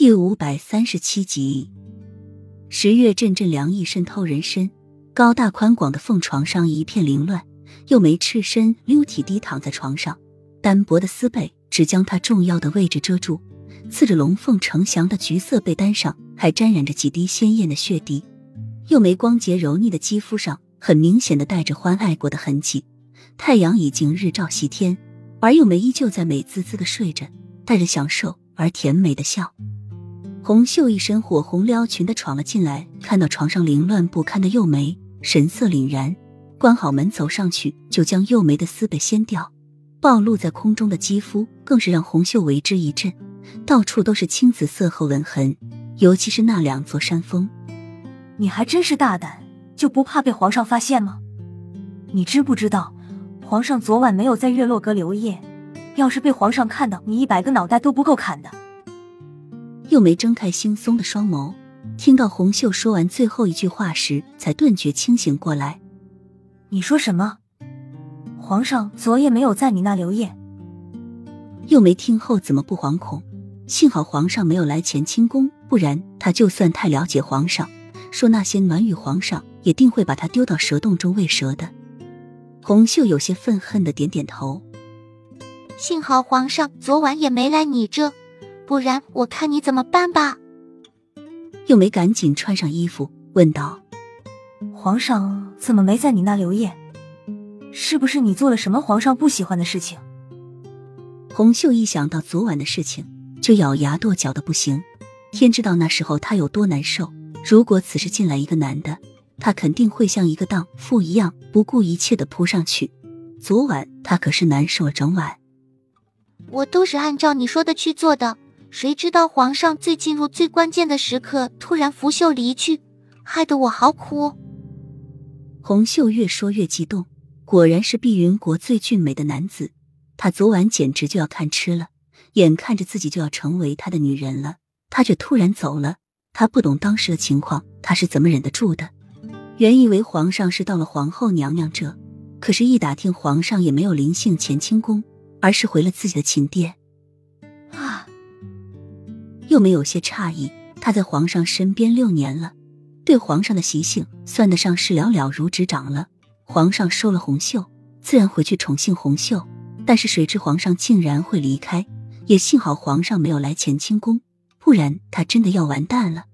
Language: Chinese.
第五百三十七集，十月阵阵凉意渗透人身，高大宽广的凤床上一片凌乱。又没赤身溜体低躺在床上，单薄的丝被只将她重要的位置遮住，刺着龙凤呈祥的橘色被单上还沾染着几滴鲜艳的血滴。又没光洁柔腻的肌肤上很明显的带着欢爱过的痕迹。太阳已经日照西天，而又梅依旧在美滋滋的睡着，带着享受而甜美的笑。红袖一身火红撩裙的闯了进来，看到床上凌乱不堪的幼梅，神色凛然，关好门走上去就将幼梅的丝被掀掉，暴露在空中的肌肤更是让红袖为之一震，到处都是青紫色和纹痕，尤其是那两座山峰。你还真是大胆，就不怕被皇上发现吗？你知不知道，皇上昨晚没有在月落阁留夜，要是被皇上看到，你一百个脑袋都不够砍的。又没睁开惺忪的双眸，听到红袖说完最后一句话时，才顿觉清醒过来。你说什么？皇上昨夜没有在你那留夜？又没听后怎么不惶恐？幸好皇上没有来乾清宫，不然他就算太了解皇上，说那些暖语，皇上也定会把他丢到蛇洞中喂蛇的。红袖有些愤恨的点点头。幸好皇上昨晚也没来你这。不然我看你怎么办吧。又没赶紧穿上衣服，问道：“皇上怎么没在你那留夜？是不是你做了什么皇上不喜欢的事情？”红袖一想到昨晚的事情，就咬牙跺脚的不行。天知道那时候他有多难受。如果此时进来一个男的，他肯定会像一个荡妇一样不顾一切的扑上去。昨晚他可是难受了整晚。我都是按照你说的去做的。谁知道皇上最进入最关键的时刻，突然拂袖离去，害得我好苦。红袖越说越激动，果然是碧云国最俊美的男子，他昨晚简直就要看痴了，眼看着自己就要成为他的女人了，他却突然走了。他不懂当时的情况，他是怎么忍得住的？原以为皇上是到了皇后娘娘这，可是，一打听皇上也没有临幸乾清宫，而是回了自己的寝殿。又没有些诧异，他在皇上身边六年了，对皇上的习性算得上是了了如指掌了。皇上收了红袖，自然回去宠幸红袖。但是谁知皇上竟然会离开，也幸好皇上没有来乾清宫，不然他真的要完蛋了。